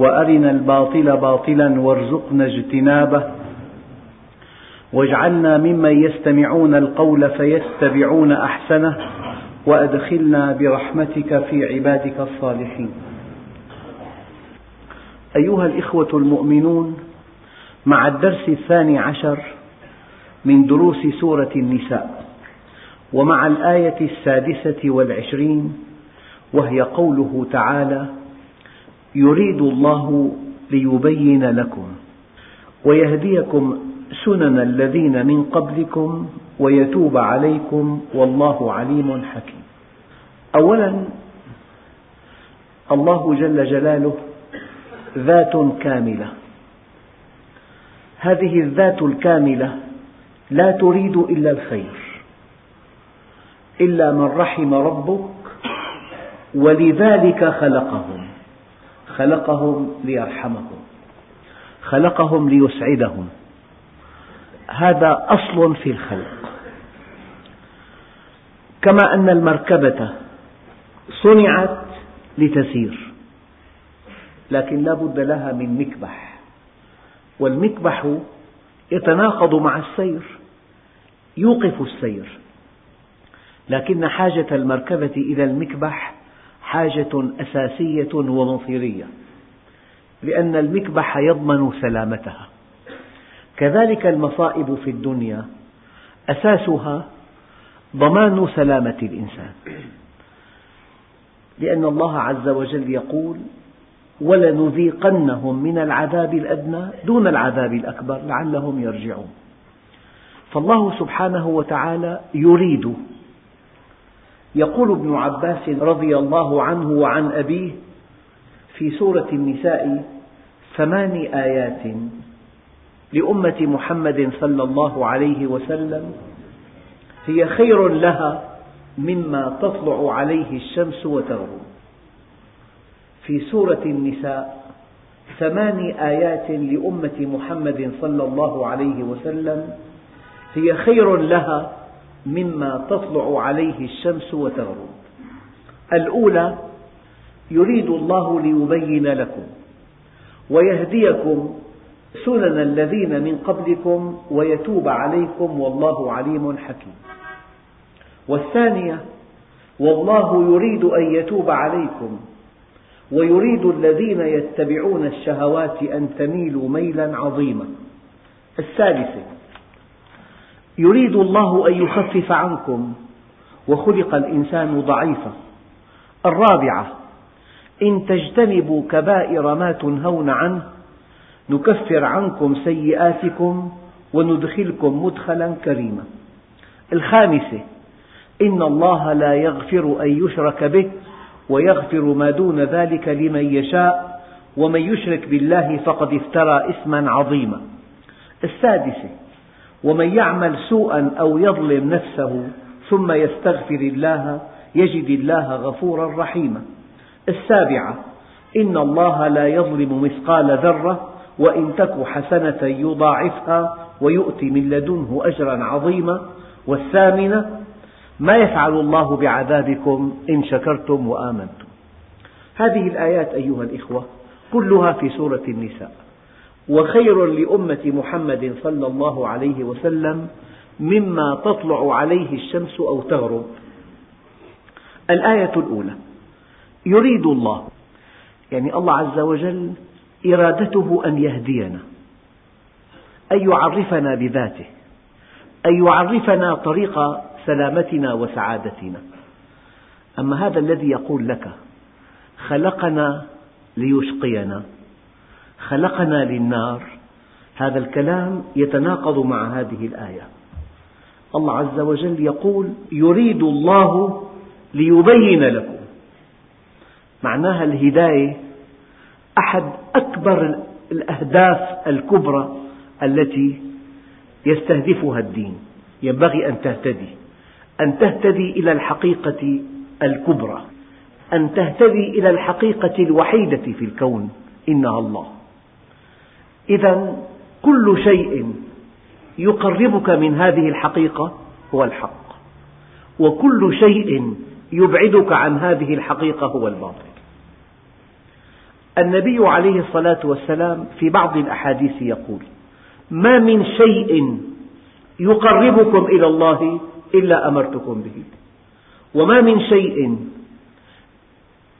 وأرنا الباطل باطلا وارزقنا اجتنابه. واجعلنا ممن يستمعون القول فيتبعون أحسنه وأدخلنا برحمتك في عبادك الصالحين. أيها الإخوة المؤمنون مع الدرس الثاني عشر من دروس سورة النساء ومع الآية السادسة والعشرين وهي قوله تعالى يريد الله ليبين لكم ويهديكم سنن الذين من قبلكم ويتوب عليكم والله عليم حكيم. أولا الله جل جلاله ذات كاملة. هذه الذات الكاملة لا تريد إلا الخير إلا من رحم ربك ولذلك خلقهم. خلقهم ليرحمهم خلقهم ليسعدهم. هذا أصل في الخلق. كما أن المركبة صنعت لتسير لكن لا بد لها من مكبح. والمكبح يتناقض مع السير يوقف السير. لكن حاجة المركبة إلى المكبح حاجة أساسية ومصيرية لأن المكبح يضمن سلامتها. كذلك المصائب في الدنيا أساسها ضمان سلامة الإنسان. لأن الله عز وجل يقول ولنذيقنهم من العذاب الأدنى دون العذاب الأكبر لعلهم يرجعون. فالله سبحانه وتعالى يريد يقول ابن عباس رضي الله عنه وعن أبيه في سورة النساء ثمان آيات لأمة محمد صلى الله عليه وسلم هي خير لها مما تطلع عليه الشمس وتغرب. في سورة النساء ثمان آيات لأمة محمد صلى الله عليه وسلم هي خير لها مما تطلع عليه الشمس وتغرب. الأولى يريد الله ليبين لكم ويهديكم سنن الذين من قبلكم ويتوب عليكم والله عليم حكيم. والثانية والله يريد أن يتوب عليكم ويريد الذين يتبعون الشهوات أن تميلوا ميلا عظيما. الثالثة يريد الله أن يخفف عنكم وخلق الإنسان ضعيفا. الرابعة إن تجتنبوا كبائر ما تنهون عنه نكفر عنكم سيئاتكم وندخلكم مدخلا كريما. الخامسة إن الله لا يغفر أن يشرك به ويغفر ما دون ذلك لمن يشاء ومن يشرك بالله فقد افترى إثما عظيما. السادسة ومن يعمل سوءا أو يظلم نفسه ثم يستغفر الله يجد الله غفورا رحيما. السابعة إن الله لا يظلم مثقال ذرة وإن تك حسنة يضاعفها ويؤتي من لدنه أجرا عظيما. والثامنة ما يفعل الله بعذابكم إن شكرتم وآمنتم. هذه الآيات أيها الإخوة كلها في سورة النساء. وخير لأمة محمد صلى الله عليه وسلم مما تطلع عليه الشمس أو تغرب. الآية الأولى. يريد الله يعني الله عز وجل إرادته أن يهدينا أن يعرفنا بذاته أن يعرفنا طريق سلامتنا وسعادتنا. أما هذا الذي يقول لك خلقنا ليشقينا. خلقنا للنار. هذا الكلام يتناقض مع هذه الآية. الله عز وجل يقول يريد الله ليبين لكم. معناها الهداية أحد أكبر الأهداف الكبرى التي يستهدفها الدين. ينبغي أن تهتدي. أن تهتدي إلى الحقيقة الكبرى. أن تهتدي إلى الحقيقة الوحيدة في الكون إنها الله. إذا كل شيء يقربك من هذه الحقيقة هو الحق. وكل شيء يبعدك عن هذه الحقيقة هو الباطل. النبي عليه الصلاة والسلام في بعض الأحاديث يقول ما من شيء يقربكم إلى الله إلا أمرتكم به. وما من شيء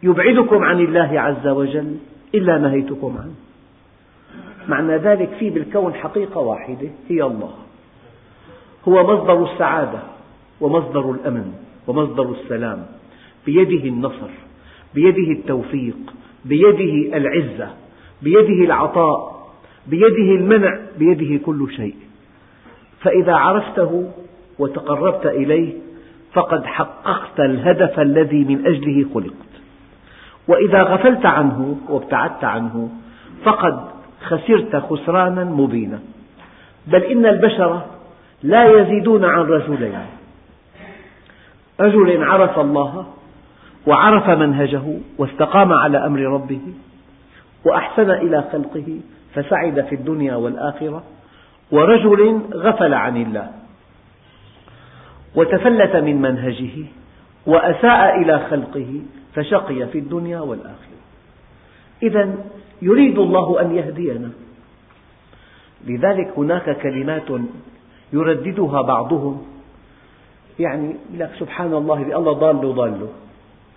يبعدكم عن الله عز وجل إلا نهيتكم عنه. معنى ذلك في بالكون حقيقة واحدة هي الله. هو مصدر السعادة ومصدر الأمن ومصدر السلام. بيده النصر بيده التوفيق بيده العزة بيده العطاء بيده المنع بيده كل شيء. فإذا عرفته وتقربت إليه فقد حققت الهدف الذي من أجله خلقت. وإذا غفلت عنه وابتعدت عنه فقد خسرت خسرانا مبينا. بل إن البشر لا يزيدون عن رجلين رجل عرف الله وعرف منهجه واستقام على أمر ربه وأحسن إلى خلقه فسعد في الدنيا والآخرة ورجل غفل عن الله وتفلت من منهجه وأساء إلى خلقه فشقي في الدنيا والآخرة. إذا يريد الله أن يهدينا. لذلك هناك كلمات يرددها بعضهم. يعني لك سبحان الله الله ضال ضال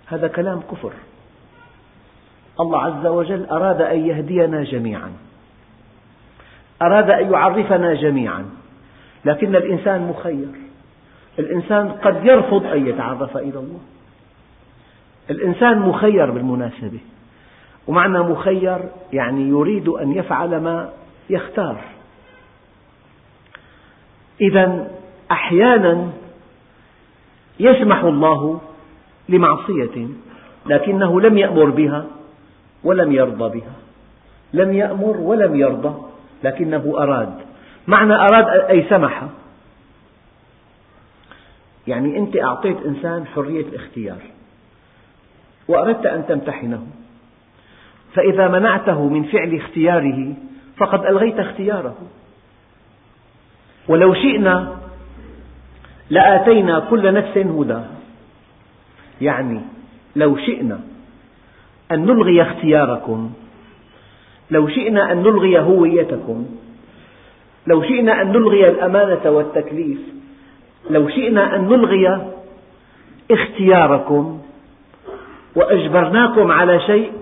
هذا كلام كفر. الله عز وجل أراد أن يهدينا جميعا. أراد أن يعرفنا جميعا. لكن الإنسان مخير. الإنسان قد يرفض أن يتعرف إلى الله. الإنسان مخير بالمناسبة. ومعنى مخير يعني يريد أن يفعل ما يختار. إذا أحيانا يسمح الله لمعصية لكنه لم يأمر بها ولم يرضى بها. لم يأمر ولم يرضى لكنه أراد. معنى أراد أي سمح؟ يعني أنت أعطيت إنسان حرية الاختيار وأردت أن تمتحنه. فإذا منعته من فعل اختياره فقد ألغيت اختياره. ولو شئنا لآتينا كل نفس هداها يعني لو شئنا أن نلغي اختياركم لو شئنا أن نلغي هويتكم لو شئنا أن نلغي الأمانة والتكليف لو شئنا أن نلغي اختياركم وأجبرناكم على شيء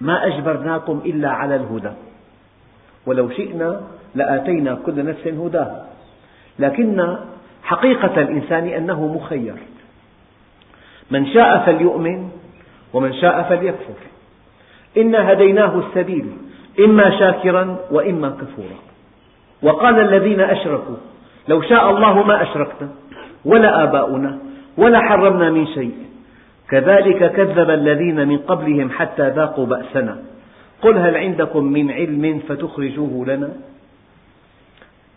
ما أجبرناكم إلا على الهدى. ولو شئنا لآتينا كل نفس هداها. لكن حقيقة الإنسان أنه مخير. من شاء فليؤمن ومن شاء فليكفر. إنا هديناه السبيل إما شاكرا وإما كفورا. وقال الذين أشركوا لو شاء الله ما أشركنا ولا آباؤنا ولا حرمنا من شيء. كذلك كذب الذين من قبلهم حتى ذاقوا بأسنا. قل هل عندكم من علم فتخرجوه لنا؟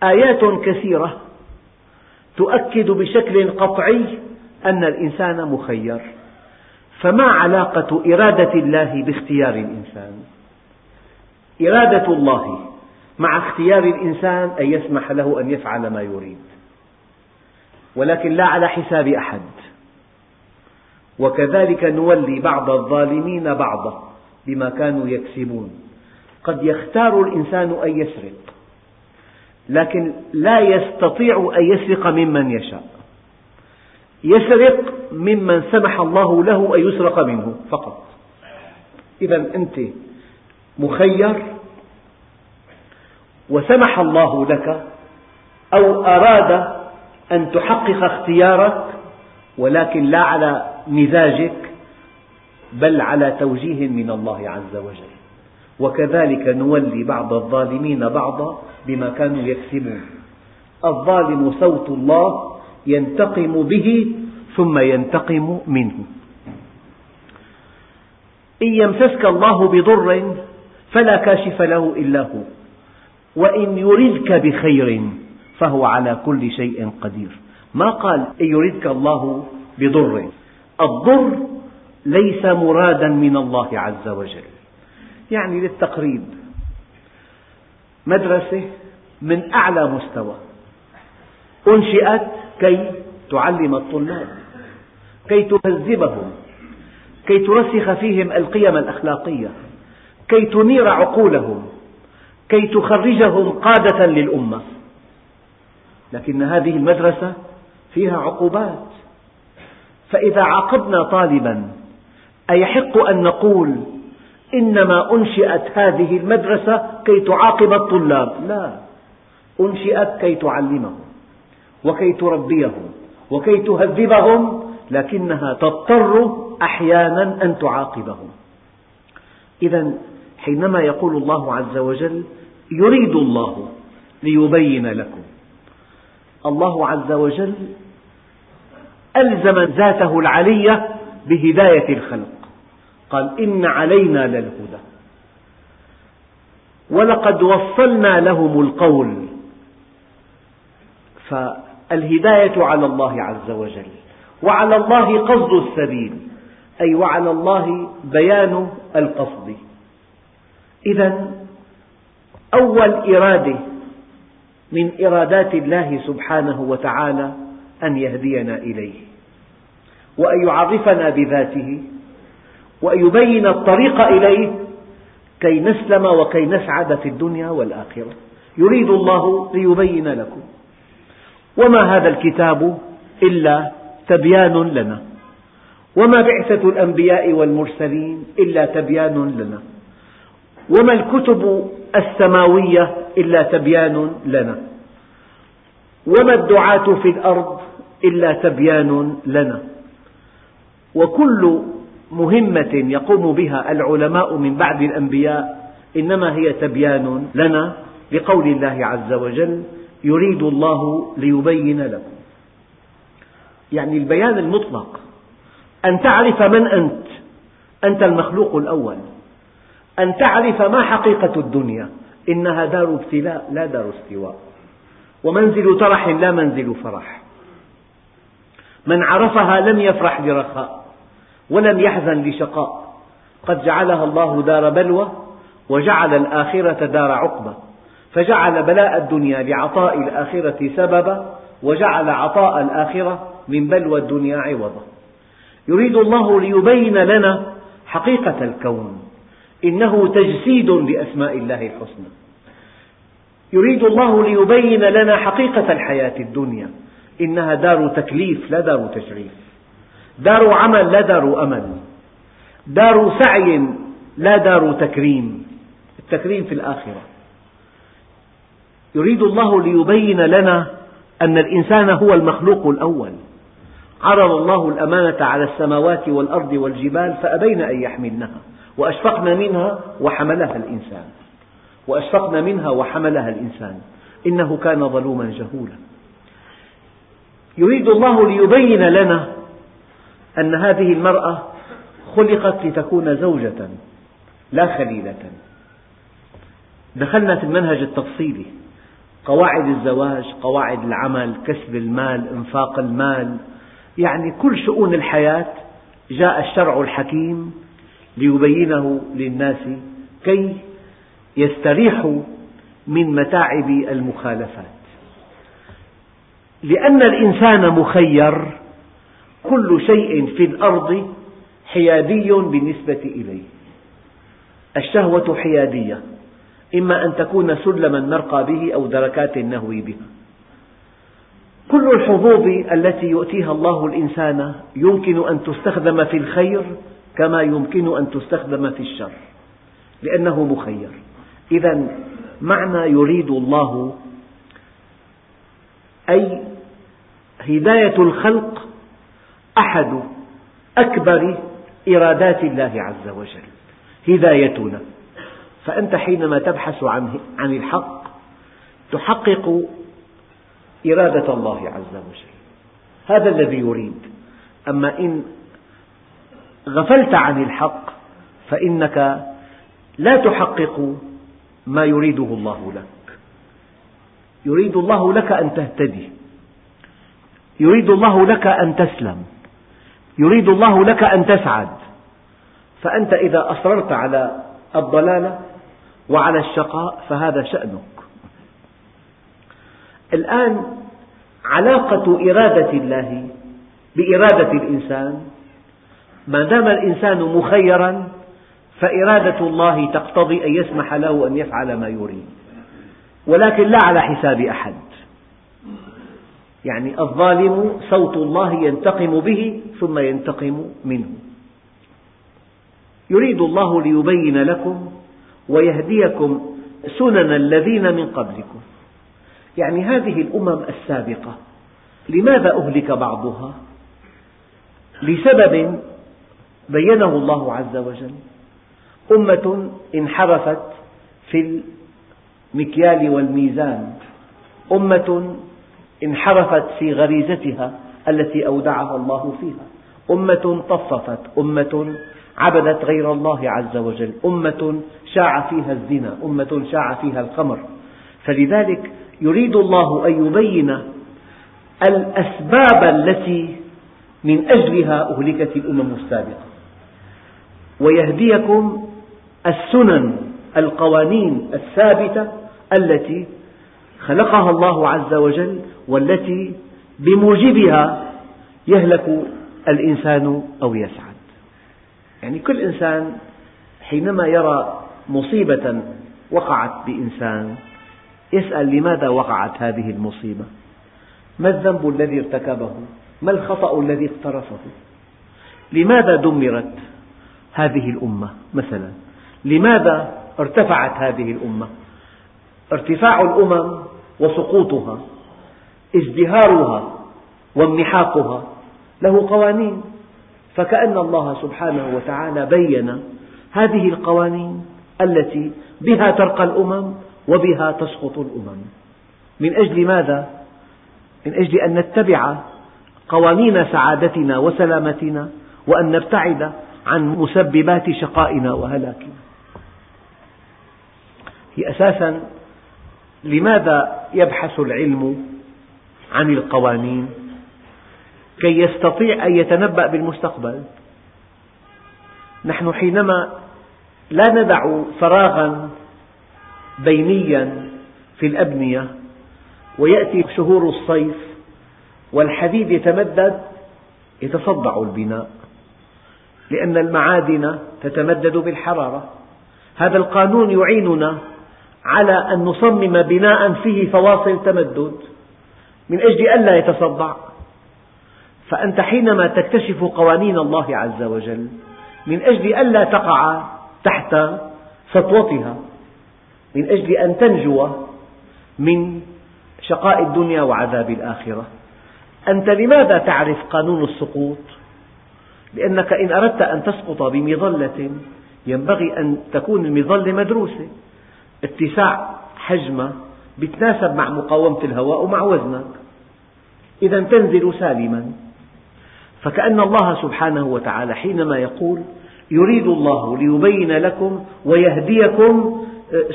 آيات كثيرة تؤكد بشكل قطعي أن الإنسان مخير. فما علاقة إرادة الله باختيار الإنسان؟ إرادة الله مع اختيار الإنسان أن يسمح له أن يفعل ما يريد. ولكن لا على حساب أحد. وكذلك نولي بعض الظالمين بعضا بما كانوا يكسبون. قد يختار الإنسان أن يسرق لكن لا يستطيع أن يسرق ممن يشاء. يسرق ممن سمح الله له أن يسرق منه فقط. إذا أنت مخير وسمح الله لك أو أراد أن تحقق اختيارك ولكن لا على مزاجك بل على توجيه من الله عز وجل. وكذلك نولي بعض الظالمين بعضا بما كانوا يكسبون. الظالم صوت الله ينتقم به ثم ينتقم منه. إن يمسسك الله بضر فلا كاشف له إلا هو. وإن يردك بخير فهو على كل شيء قدير. ما قال إن يردك الله بضر؟ الضر ليس مرادا من الله عز وجل. يعني للتقريب. مدرسة من أعلى مستوى. أنشئت كي تعلم الطلاب كي تهذبهم كي ترسخ فيهم القيم الأخلاقية كي تنير عقولهم كي تخرجهم قادة للأمة. لكن هذه المدرسة فيها عقوبات. فإذا عاقبنا طالبا أيحق أن نقول إنما أنشئت هذه المدرسة كي تعاقب الطلاب. لا أنشئت كي تعلمهم وكي تربيهم وكي تهذبهم لكنها تضطر أحيانا أن تعاقبهم. إذا حينما يقول الله عز وجل يريد الله ليبين لكم الله عز وجل ألزم ذاته العلية بهداية الخلق. قال إن علينا للهدى. ولقد وصلنا لهم القول. فالهداية على الله عز وجل. وعلى الله قصد السبيل. أي وعلى الله بيان القصد. إذا أول إرادة من إرادات الله سبحانه وتعالى أن يهدينا إليه وأن يعرفنا بذاته وأن يبين الطريق إليه كي نسلم وكي نسعد في الدنيا والآخرة. يريد الله ليبين لكم. وما هذا الكتاب إلا تبيان لنا. وما بعثة الأنبياء والمرسلين إلا تبيان لنا. وما الكتب السماوية إلا تبيان لنا. وما الدعاة في الأرض إلا تبيان لنا. وكل مهمة يقوم بها العلماء من بعد الأنبياء إنما هي تبيان لنا لقول الله عز وجل يريد الله ليبين لكم. يعني البيان المطلق أن تعرف من أنت أنت المخلوق الأول أن تعرف ما حقيقة الدنيا إنها دار ابتلاء لا دار استواء. ومنزل ترح لا منزل فرح. من عرفها لم يفرح لرخاء ولم يحزن لشقاء. قد جعلها الله دار بلوى وجعل الآخرة دار عقبة فجعل بلاء الدنيا لعطاء الآخرة سببا وجعل عطاء الآخرة من بلوى الدنيا عوضا. يريد الله ليبين لنا حقيقة الكون. إنه تجسيد لأسماء الله الحسنى. يريد الله ليبين لنا حقيقة الحياة الدنيا. إنها دار تكليف لا دار تشريف. دار عمل لا دار أمل. دار سعي لا دار تكريم. التكريم في الآخرة. يريد الله ليبين لنا أن الإنسان هو المخلوق الأول. عرض الله الأمانة على السماوات والأرض والجبال فأبين أن يحملنها وأشفقن منها وحملها الإنسان. وأشفقن منها وحملها الإنسان. إنه كان ظلوما جهولا. يريد الله ليبين لنا أن هذه المرأة خلقت لتكون زوجة لا خليلة. دخلنا في المنهج التفصيلي قواعد الزواج قواعد العمل كسب المال إنفاق المال. يعني كل شؤون الحياة جاء الشرع الحكيم ليبينه للناس كي يستريحوا من متاعب المخالفات. لأن الإنسان مخير كل شيء في الأرض حيادي بالنسبة إليه. الشهوة حيادية إما أن تكون سلما نرقى به أو دركات نهوي بها. كل الحظوظ التي يؤتيها الله الإنسان يمكن أن تستخدم في الخير كما يمكن أن تستخدم في الشر لأنه مخير. إذا معنى يريد الله أي هداية الخلق أحد أكبر إرادات الله عز وجل. هدايتنا. فأنت حينما تبحث عن الحق تحقق إرادة الله عز وجل. هذا الذي يريد. أما إن غفلت عن الحق فإنك لا تحقق ما يريده الله لك. يريد الله لك أن تهتدي. يريد الله لك أن تسلم. يريد الله لك أن تسعد. فأنت إذا أصررت على الضلالة وعلى الشقاء فهذا شأنك. الآن علاقة إرادة الله بإرادة الإنسان ما دام الإنسان مخيرا فإرادة الله تقتضي أن يسمح له أن يفعل ما يريد. ولكن لا على حساب أحد. يعني الظالم صوت الله ينتقم به ثم ينتقم منه. يريد الله ليبين لكم ويهديكم سنن الذين من قبلكم. يعني هذه الأمم السابقة لماذا أهلك بعضها؟ لسبب بينه الله عز وجل. أمة انحرفت في المكيال والميزان. أمة انحرفت في غريزتها التي أودعها الله فيها. أمة طففت أمة عبدت غير الله عز وجل أمة شاع فيها الزنا أمة شاع فيها الخمر. فلذلك يريد الله أن يبين الأسباب التي من أجلها أهلكت الأمم السابقة. ويهديكم السنن القوانين الثابتة التي خلقها الله عز وجل والتي بموجبها يهلك الإنسان أو يسعد. يعني كل إنسان حينما يرى مصيبة وقعت بإنسان يسأل لماذا وقعت هذه المصيبة؟ ما الذنب الذي ارتكبه؟ ما الخطأ الذي اقترفه؟ لماذا دمرت هذه الأمة مثلا؟ لماذا ارتفعت هذه الأمة؟ ارتفاع الأمم وسقوطها ازدهارها وانمحاقها له قوانين. فكأن الله سبحانه وتعالى بين هذه القوانين التي بها ترقى الأمم وبها تسقط الأمم. من أجل ماذا؟ من أجل أن نتبع قوانين سعادتنا وسلامتنا وأن نبتعد عن مسببات شقائنا وهلاكنا. هي أساسا لماذا يبحث العلم عن القوانين؟ كي يستطيع أن يتنبأ بالمستقبل. نحن حينما لا ندع فراغا بينيا في الأبنية ويأتي شهور الصيف والحديد يتمدد يتصدع البناء لأن المعادن تتمدد بالحرارة. هذا القانون يعيننا على أن نصمم بناء فيه فواصل تمدد. من أجل ألا يتصدع. فأنت حينما تكتشف قوانين الله عز وجل من أجل ألا تقع تحت سطوتها من أجل أن تنجو من شقاء الدنيا وعذاب الآخرة. أنت لماذا تعرف قانون السقوط؟ لأنك إن أردت أن تسقط بمظلة ينبغي أن تكون المظلة مدروسة. اتساع حجمها يتناسب مع مقاومة الهواء ومع وزنك إذا تنزل سالما. فكأن الله سبحانه وتعالى حينما يقول يريد الله ليبين لكم ويهديكم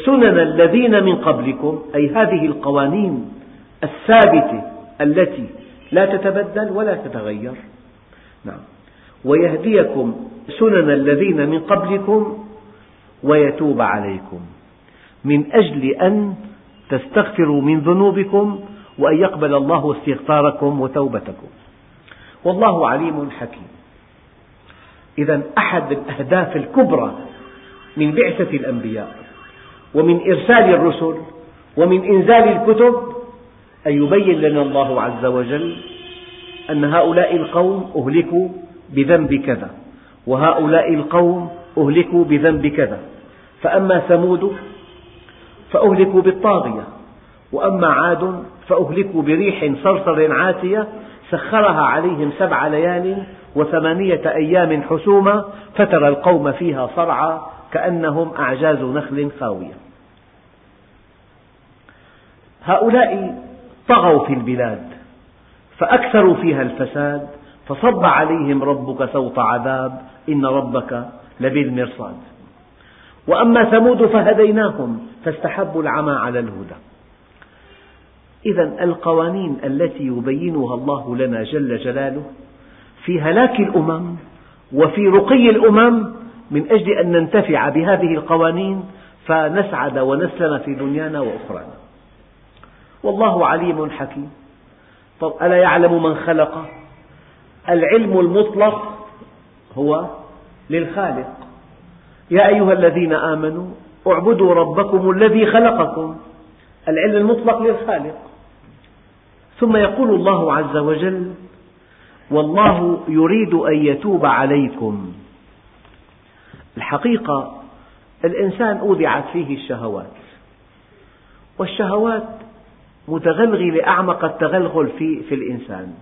سنن الذين من قبلكم أي هذه القوانين الثابتة التي لا تتبدل ولا تتغير. نعم. ويهديكم سنن الذين من قبلكم ويتوب عليكم. من أجل أن تستغفروا من ذنوبكم وأن يقبل الله استغفاركم وتوبتكم. والله عليم حكيم. إذا أحد الأهداف الكبرى من بعثة الأنبياء ومن إرسال الرسل ومن إنزال الكتب أن يبين لنا الله عز وجل أن هؤلاء القوم أهلكوا بذنب كذا وهؤلاء القوم أهلكوا بذنب كذا. فأما ثمود فأهلكوا بالطاغية. وأما عاد فأهلكوا بريح صرصر عاتية سخرها عليهم سبع ليال وثمانية أيام حسوما فترى القوم فيها صرعى كأنهم أعجاز نخل خاوية. هؤلاء طغوا في البلاد فأكثروا فيها الفساد فصب عليهم ربك سوط عذاب إن ربك لبالمرصاد. وأما ثمود فهديناهم فاستحبوا العمى على الهدى. إذا القوانين التي يبينها الله لنا جل جلاله في هلاك الأمم وفي رقي الأمم من أجل أن ننتفع بهذه القوانين فنسعد ونسلم في دنيانا وأخرانا. والله عليم حكيم. طب ألا يعلم من خلق؟ العلم المطلق هو للخالق. يا أيها الذين آمنوا اعبدوا ربكم الذي خلقكم. العلم المطلق للخالق. ثم يقول الله عز وجل والله يريد أن يتوب عليكم. الحقيقة الإنسان أودعت فيه الشهوات. والشهوات متغلغلة أعمق التغلغل في, في الإنسان.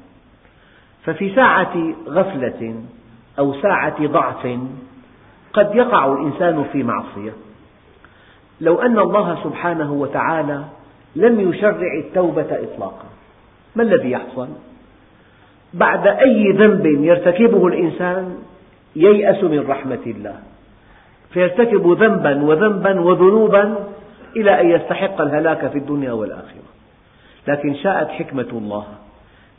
ففي ساعة غفلة أو ساعة ضعف قد يقع الإنسان في معصية. لو أن الله سبحانه وتعالى لم يشرع التوبة إطلاقا ما الذي يحصل؟ بعد أي ذنب يرتكبه الإنسان ييأس من رحمة الله. فيرتكب ذنبا وذنبا وذنوبا إلى أن يستحق الهلاك في الدنيا والآخرة. لكن شاءت حكمة الله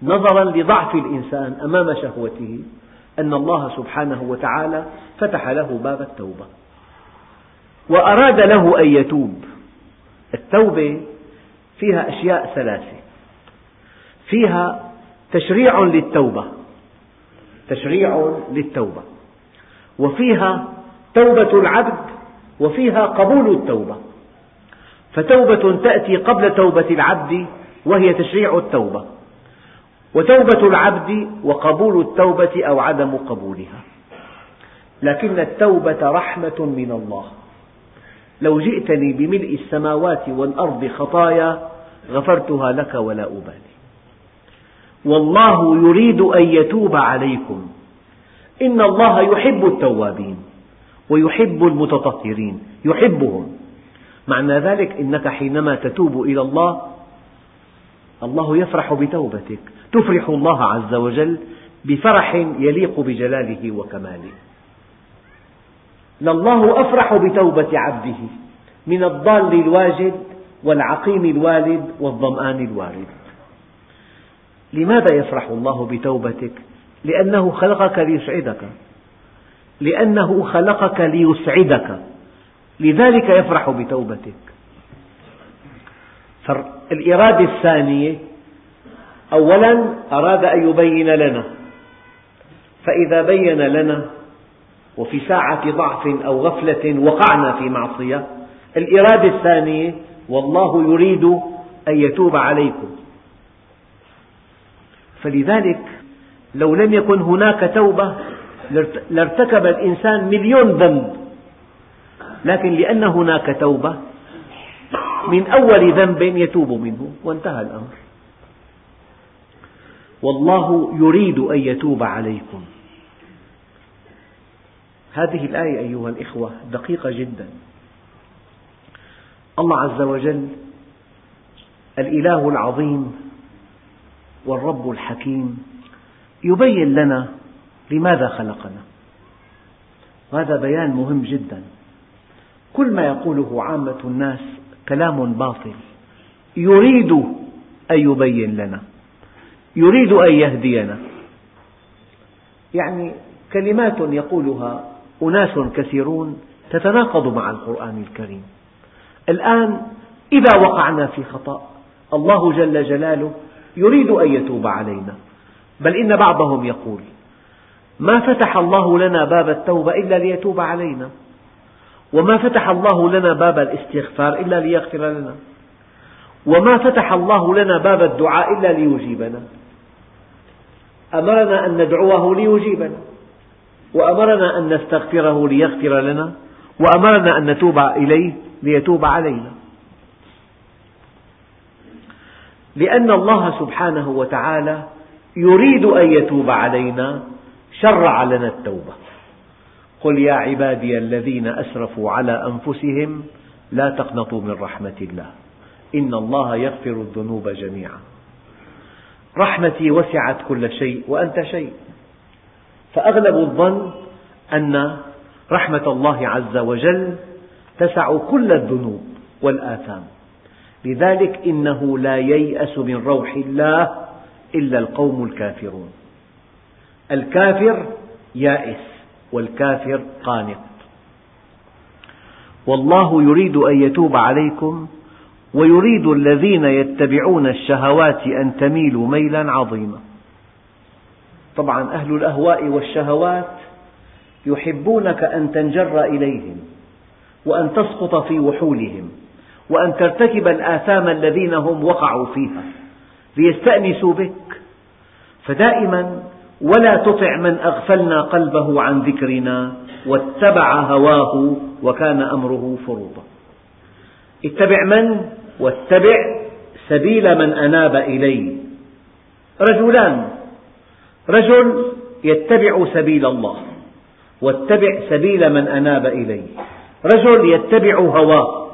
نظرا لضعف الإنسان أمام شهوته أن الله سبحانه وتعالى فتح له باب التوبة. وأراد له أن يتوب. التوبة فيها أشياء ثلاثة. فيها تشريع للتوبة. تشريع للتوبة. وفيها توبة العبد وفيها قبول التوبة. فتوبة تأتي قبل توبة العبد وهي تشريع التوبة. وتوبة العبد وقبول التوبة أو عدم قبولها. لكن التوبة رحمة من الله. لو جئتني بملء السماوات والأرض خطايا غفرتها لك ولا أبالي. والله يريد أن يتوب عليكم. إن الله يحب التوابين ويحب المتطهرين. يحبهم. معنى ذلك أنك حينما تتوب إلى الله الله يفرح بتوبتك. تفرح الله عز وجل بفرح يليق بجلاله وكماله. لله أفرح بتوبة عبده من الضال الواجد والعقيم الوالد والظمآن الوارد. لماذا يفرح الله بتوبتك؟ لأنه خلقك ليسعدك. لأنه خلقك ليسعدك. لذلك يفرح بتوبتك. فالإرادة الثانية أولا أراد أن يبين لنا. فإذا بين لنا وفي ساعة ضعف أو غفلة وقعنا في معصية. الإرادة الثانية والله يريد أن يتوب عليكم. فلذلك لو لم يكن هناك توبة لارتكب الإنسان مليون ذنب. لكن لأن هناك توبة من أول ذنب يتوب منه وانتهى الأمر. والله يريد أن يتوب عليكم. هذه الآية أيها الإخوة دقيقة جدا. الله عز وجل الإله العظيم والرب الحكيم يبين لنا لماذا خلقنا. وهذا بيان مهم جدا. كل ما يقوله عامة الناس كلام باطل. يريد أن يبين لنا. يريد أن يهدينا. يعني كلمات يقولها أناس كثيرون تتناقض مع القرآن الكريم. الآن إذا وقعنا في خطأ الله جل جلاله يريد أن يتوب علينا. بل إن بعضهم يقول ما فتح الله لنا باب التوبة إلا ليتوب علينا؟ وما فتح الله لنا باب الاستغفار إلا ليغفر لنا؟ وما فتح الله لنا باب الدعاء إلا ليجيبنا؟ أمرنا أن ندعوه ليجيبنا. وأمرنا أن نستغفره ليغفر لنا وأمرنا أن نتوب إليه ليتوب علينا. لأن الله سبحانه وتعالى يريد أن يتوب علينا شرع لنا التوبة. قل يا عبادي الذين أسرفوا على أنفسهم لا تقنطوا من رحمة الله. إن الله يغفر الذنوب جميعا. رحمتي وسعت كل شيء وأنت شيء. فأغلب الظن أن رحمة الله عز وجل تسع كل الذنوب والآثام. لذلك إنه لا ييأس من روح الله إلا القوم الكافرون. الكافر يائس والكافر قانط والله يريد أن يتوب عليكم ويريد الذين يتبعون الشهوات أن تميلوا ميلا عظيما. طبعا أهل الأهواء والشهوات يحبونك أن تنجر إليهم وأن تسقط في وحولهم وأن ترتكب الآثام الذين هم وقعوا فيها ليستأنسوا بك. فدائما ولا تطع من أغفلنا قلبه عن ذكرنا واتبع هواه وكان أمره فرطا اتبع من؟ واتبع سبيل من أناب إلي رجلان رجل يتبع سبيل الله واتبع سبيل من أناب إلي رجل يتبع هواه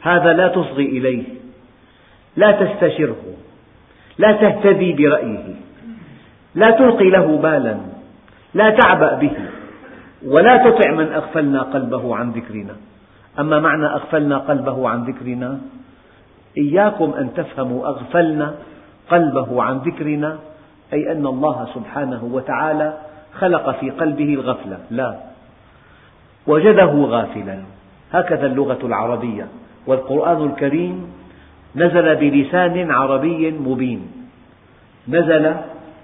هذا لا تصغي إليه لا تستشره لا تهتدي برأيه لا تلقي له بالا لا تعبأ به ولا تطع من أغفلنا قلبه عن ذكرنا. أما معنى أغفلنا قلبه عن ذكرنا؟ إياكم أن تفهموا أغفلنا قلبه عن ذكرنا أي أن الله سبحانه وتعالى خلق في قلبه الغفلة. لا. وجده غافلا. هكذا اللغة العربية. والقرآن الكريم نزل بلسان عربي مبين. نزل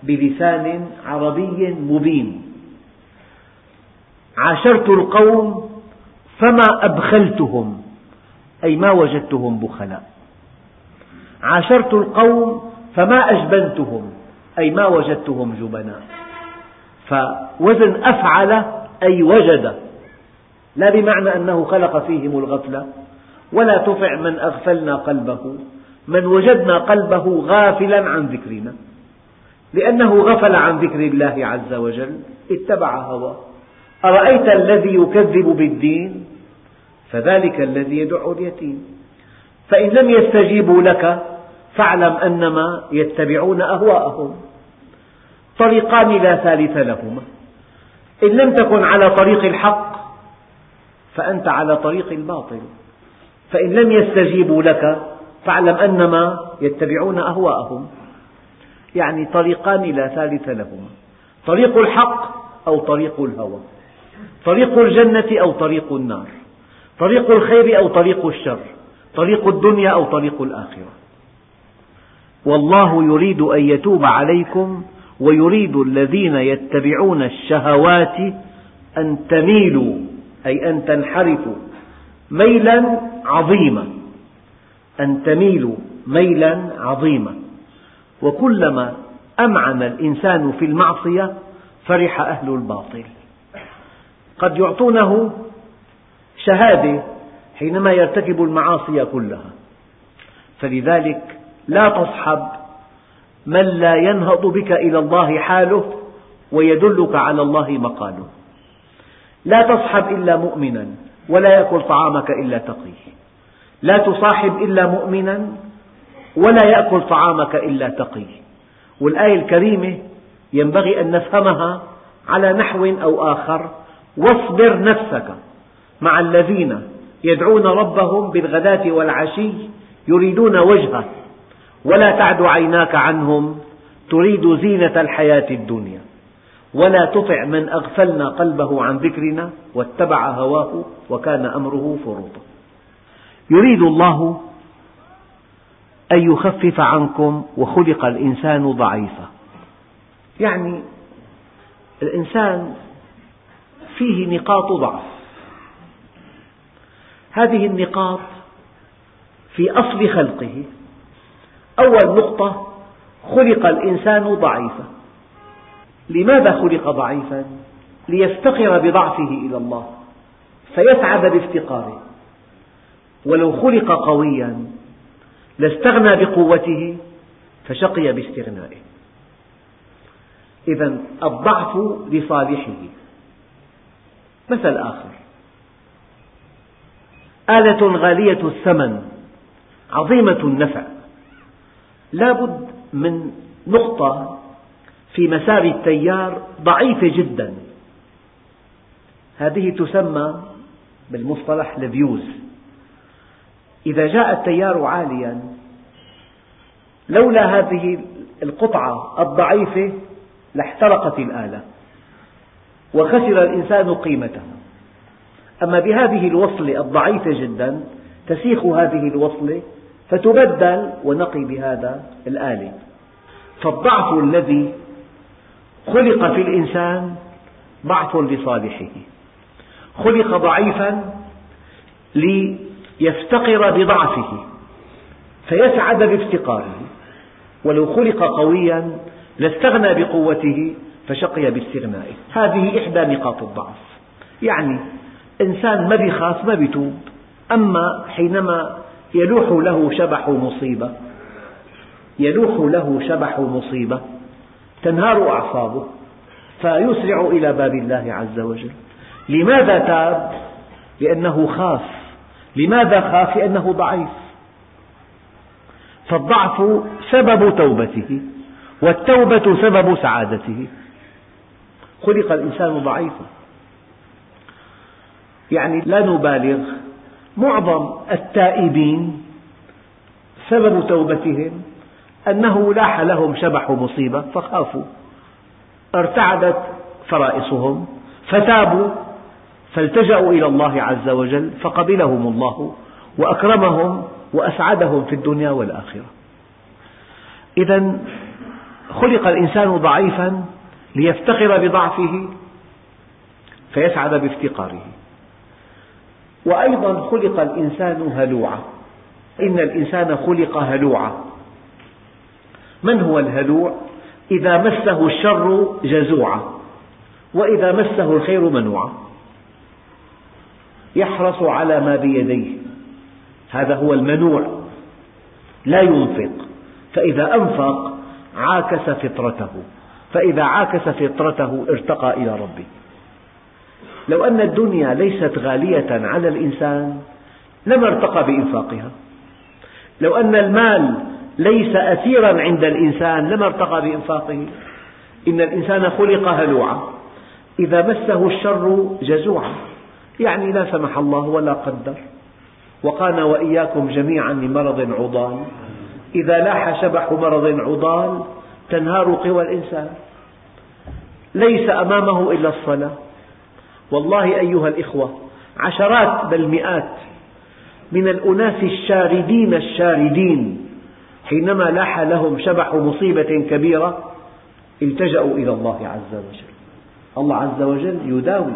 بلسان عربي مبين. عاشرت القوم فما أبخلتهم. أي ما وجدتهم بخلاء. عاشرت القوم فما أجبنتهم. أي ما وجدتهم جبناء فوزن أفعل أي وجد. لا بمعنى أنه خلق فيهم الغفلة. ولا تطع من أغفلنا قلبه. من وجدنا قلبه غافلا عن ذكرنا. لأنه غفل عن ذكر الله عز وجل. اتبع هواه. أرأيت الذي يكذب بالدين؟ فذلك الذي يدع اليتيم. فإن لم يستجيبوا لك فاعلم أنما يتبعون أهواءهم. طريقان لا ثالث لهما. إن لم تكن على طريق الحق فأنت على طريق الباطل. فإن لم يستجيبوا لك فاعلم أنما يتبعون أهواءهم. يعني طريقان لا ثالث لهما. طريق الحق أو طريق الهوى. طريق الجنة أو طريق النار. طريق الخير أو طريق الشر. طريق الدنيا أو طريق الآخرة. والله يريد أن يتوب عليكم ويريد الذين يتبعون الشهوات أن تميلوا أي أن تنحرفوا ميلا عظيما أن تميلوا ميلا عظيما. وكلما أمعن الإنسان في المعصية فرح أهل الباطل. قد يعطونه شهادة حينما يرتكب المعاصي كلها. فلذلك لا تصحب من لا ينهض بك إلى الله حاله ويدلك على الله مقاله. لا تصحب إلا مؤمنا ولا يأكل طعامك إلا تقي لا تصاحب إلا مؤمنا ولا يأكل طعامك إلا تقي والآية الكريمة ينبغي أن نفهمها على نحو أو آخر. واصبر نفسك مع الذين يدعون ربهم بالغداة والعشي يريدون وجهه. ولا تعد عيناك عنهم تريد زينة الحياة الدنيا. ولا تطع من أغفلنا قلبه عن ذكرنا واتبع هواه وكان أمره فرطا يريد الله أن يخفف عنكم وخلق الإنسان ضعيفا. يعني الإنسان فيه نقاط ضعف. هذه النقاط في أصل خلقه. أول نقطة خلق الإنسان ضعيفا. لماذا خلق ضعيفا؟ ليفتقر بضعفه إلى الله فيسعد بافتقاره. ولو خلق قويا لاستغنى بقوته فشقي باستغنائه. إذا الضعف لصالحه. مثل آخر. آلة غالية الثمن عظيمة النفع. لا بد من نقطة في مسار التيار ضعيفة جدا. هذه تسمى بالمصطلح الفيوز إذا جاء التيار عاليا لولا هذه القطعة الضعيفة لاحترقت الآلة وخسر الإنسان قيمته أما بهذه الوصلة الضعيفة جدا تسيخ هذه الوصلة فتبدل ونقي بهذا الآلة فالضعف الذي خلق في الإنسان ضعف لصالحه. خلق ضعيفا ليفتقر بضعفه فيسعد بافتقاره. ولو خلق قويا لاستغنى بقوته فشقي باستغنائه. هذه إحدى نقاط الضعف. يعني إنسان ما بيخاف ما بيتوب أما حينما يلوح له شبح مصيبة. يلوح له شبح مصيبة. تنهار أعصابه. فيسرع إلى باب الله عز وجل. لماذا تاب؟ لأنه خاف. لماذا خاف؟ لأنه ضعيف. فالضعف سبب توبته والتوبة سبب سعادته. خلق الإنسان ضعيفا. يعني لا نبالغ. معظم التائبين سبب توبتهم أنه لاح لهم شبح مصيبة فخافوا. ارتعدت فرائصهم فتابوا فالتجأوا إلى الله عز وجل فقبلهم الله وأكرمهم وأسعدهم في الدنيا والآخرة. إذا خلق الإنسان ضعيفا ليفتقر بضعفه فيسعد بافتقاره. وأيضا خلق الإنسان هلوعا إن الإنسان خلق هلوعا من هو الهلوع؟ إذا مسه الشر جزوعا وإذا مسه الخير منوعا يحرص على ما بيديه. هذا هو المنوع. لا ينفق. فإذا أنفق عاكس فطرته. فإذا عاكس فطرته ارتقى إلى ربه. لو أن الدنيا ليست غالية على الإنسان لما ارتقى بإنفاقها. لو أن المال ليس أثيرا عند الإنسان لما ارتقى بإنفاقه. إن الإنسان خلق هلوعا. إذا مسه الشر جزوعا. يعني لا سمح الله ولا قدر. وقانا وإياكم جميعا لمرض عضال. إذا لاح شبح مرض عضال تنهار قوى الإنسان. ليس أمامه إلا الصلاة. والله أيها الإخوة عشرات بل مئات من الأناس الشاردين الشاردين حينما لاح لهم شبح مصيبة كبيرة التجأوا إلى الله عز وجل. الله عز وجل يداوي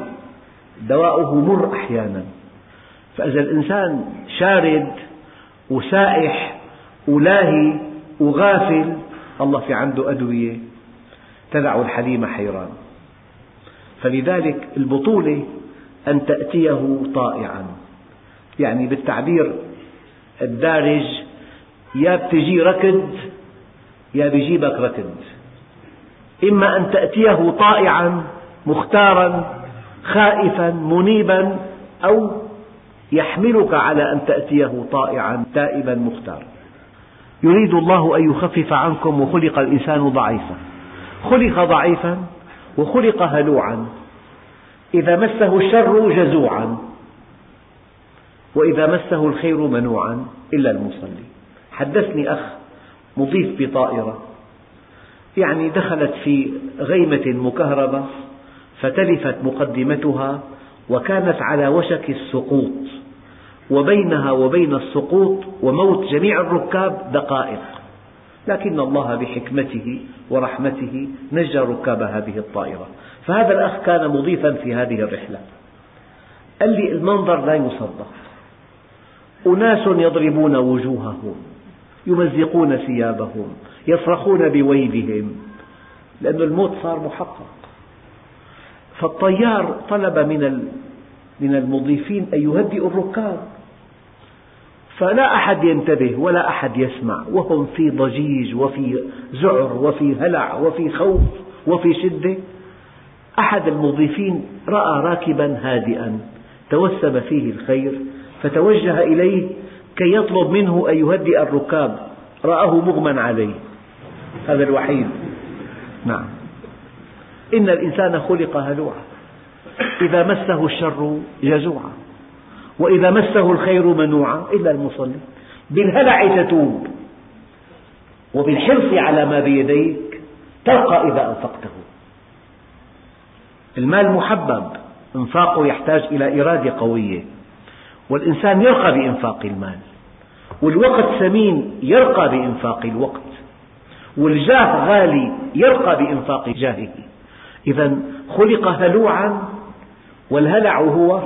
دواؤه مر أحيانا. فإذا الإنسان شارد وسائح ولاهي وغافل الله في عنده أدوية تدع الحليم حيران. فلذلك البطولة أن تأتيه طائعا. يعني بالتعبير الدارج يا بتجي ركض يا بيجيبك ركض إما أن تأتيه طائعا مختارا خائفا منيبا أو يحملك على أن تأتيه طائعا تائبا مختارا. يريد الله أن يخفف عنكم وخلق الإنسان ضعيفا. خلق ضعيفا وخلق هلوعا. إذا مسه الشر جزوعا. وإذا مسه الخير منوعا. إلا المصلي. حدثني أخ مضيف بطائرة. يعني دخلت في غيمة مكهربة فتلفت مقدمتها وكانت على وشك السقوط. وبينها وبين السقوط وموت جميع الركاب دقائق. لكن الله بحكمته ورحمته نجى ركاب هذه الطائرة. فهذا الأخ كان مضيفا في هذه الرحلة. قال لي المنظر لا يصدق. أناس يضربون وجوههم يمزقون ثيابهم يصرخون بويلهم لأن الموت صار محقق. فالطيار طلب من من المضيفين أن يهدئوا الركاب. فلا أحد ينتبه ولا أحد يسمع وهم في ضجيج وفي ذعر وفي هلع وفي خوف وفي شدة. أحد المضيفين رأى راكبا هادئا توسم فيه الخير فتوجه إليه كي يطلب منه أن يهدئ الركاب رآه مغمى عليه. هذا الوحيد. نعم. إن الإنسان خلق هلوعا. إذا مسه الشر جزوعا. وإذا مسه الخير منوعا إلا المصلي. بالهلع تتوب. وبالحرص على ما بيديك ترقى إذا أنفقته. المال محبب إنفاقه يحتاج إلى إرادة قوية. والإنسان يرقى بإنفاق المال. والوقت ثمين يرقى بإنفاق الوقت. والجاه غالي يرقى بإنفاق جاهه. إذا خلق هلوعا والهلع هو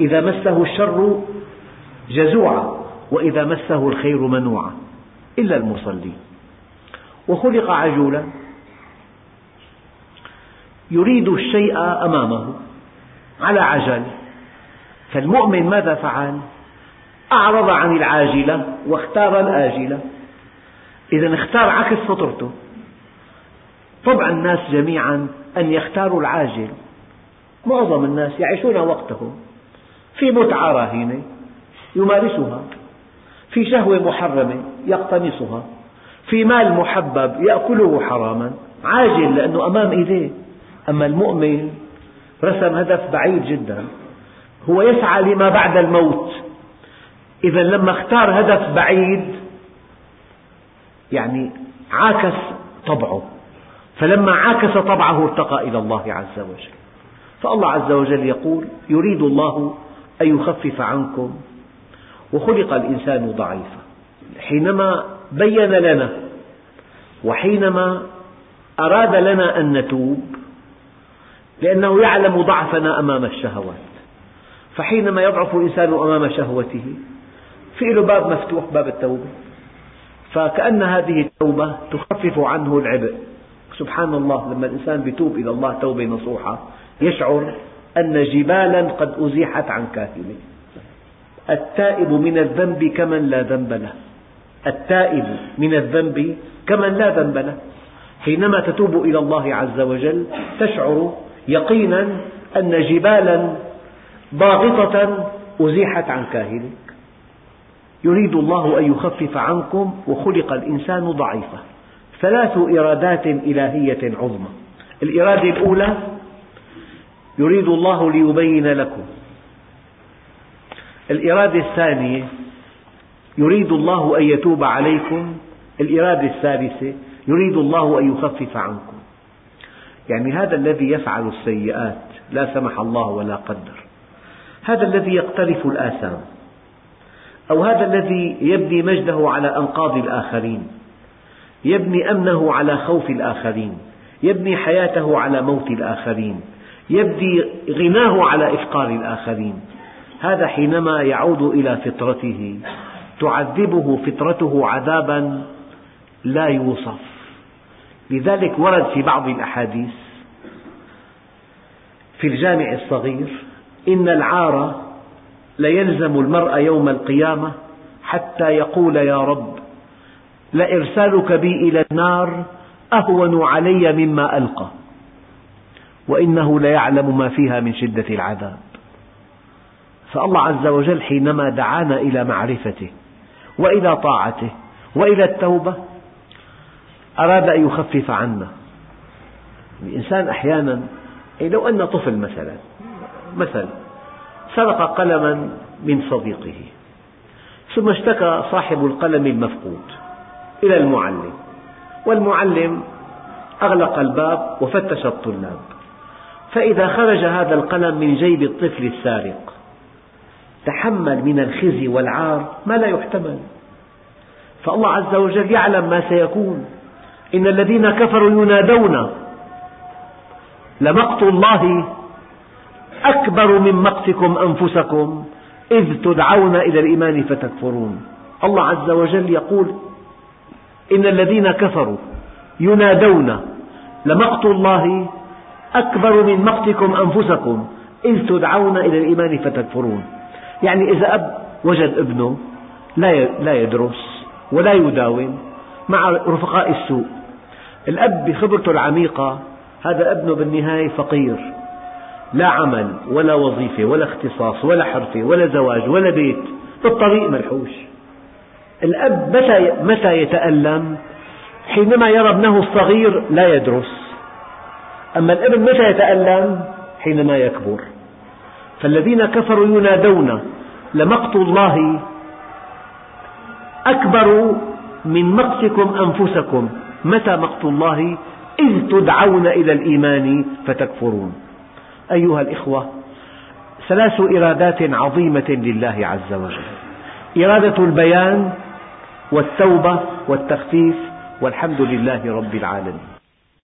إذا مسه الشر جزوعا وإذا مسه الخير منوعا إلا المصلي. وخلق عجولا يريد الشيء أمامه على عجل. فالمؤمن ماذا فعل؟ أعرض عن العاجلة واختار الآجلة إذا اختار عكس فطرته. طبع الناس جميعا أن يختاروا العاجل. معظم الناس يعيشون وقتهم. في متعة راهنة يمارسها. في شهوة محرمة يقتنصها في مال محبب يأكله حراما. عاجل لأنه أمام إيديه. أما المؤمن رسم هدف بعيد جدا. هو يسعى لما بعد الموت. إذا لما اختار هدف بعيد يعني عاكس طبعه. فلما عاكس طبعه ارتقى إلى الله عز وجل. فالله عز وجل يقول يريد الله أن يخفف عنكم وخلق الإنسان ضعيفا. حينما بين لنا وحينما أراد لنا أن نتوب لأنه يعلم ضعفنا أمام الشهوات فحينما يضعف الإنسان أمام شهوته في له باب مفتوح باب التوبة. فكأن هذه التوبة تخفف عنه العبء. سبحان الله لما الإنسان يتوب إلى الله توبة نصوحة يشعر أن جبالا قد أزيحت عن كاهله التائب من الذنب كمن لا ذنب له. التائب من الذنب كمن لا ذنب له. حينما تتوب إلى الله عز وجل تشعر يقينا أن جبالا ضاغطة أزيحت عن كاهلك يريد الله أن يخفف عنكم وخلق الإنسان ضعيفا ثلاث إرادات إلهية عظمى. الإرادة الأولى يريد الله ليبين لكم. الإرادة الثانية يريد الله أن يتوب عليكم. الإرادة الثالثة يريد الله أن يخفف عنكم. يعني هذا الذي يفعل السيئات لا سمح الله ولا قدر. هذا الذي يقترف الآثام. أو هذا الذي يبني مجده على أنقاض الآخرين. يبني أمنه على خوف الآخرين. يبني حياته على موت الآخرين. يبني غناه على إفقار الآخرين. هذا حينما يعود إلى فطرته تعذبه فطرته عذابا لا يوصف. لذلك ورد في بعض الأحاديث في الجامع الصغير إن العار ليلزم المرء يوم القيامة حتى يقول يا رب لإرسالك بي إلى النار أهون علي مما ألقى. وإنه ليعلم ما فيها من شدة العذاب. فالله عز وجل حينما دعانا إلى معرفته وإلى طاعته وإلى التوبة أراد أن يخفف عنا. الإنسان أحيانا لو أن طفل مثلا مثل سرق قلما من صديقه ثم اشتكى صاحب القلم المفقود إلى المعلم والمعلم أغلق الباب وفتش الطلاب. فإذا خرج هذا القلم من جيب الطفل السارق تحمل من الخزي والعار ما لا يحتمل. فالله عز وجل يعلم ما سيكون. إن الذين كفروا ينادون لمقت الله أكبر من مقتكم أنفسكم إذ تدعون إلى الإيمان فتكفرون. الله عز وجل يقول إن الذين كفروا ينادون لمقت الله أكبر من مقتكم أنفسكم إذ تدعون إلى الإيمان فتكفرون. يعني إذا أب وجد ابنه لا يدرس ولا يداوم مع رفقاء السوء. الأب بخبرته العميقة هذا ابنه بالنهاية فقير. لا عمل ولا وظيفة ولا اختصاص ولا حرفة ولا زواج ولا بيت بالطريق ملحوش. الأب متى, متى يتألم؟ حينما يرى ابنه الصغير لا يدرس. أما الابن متى يتألم؟ حينما يكبر. فالذين كفروا ينادون لمقت الله أكبر من مقتكم أنفسكم. متى مقت الله؟ إذ تدعون إلى الإيمان فتكفرون. أيها الإخوة ثلاث إرادات عظيمة لله عز وجل. إرادة البيان والتوبة والتخفيف والحمد لله رب العالمين.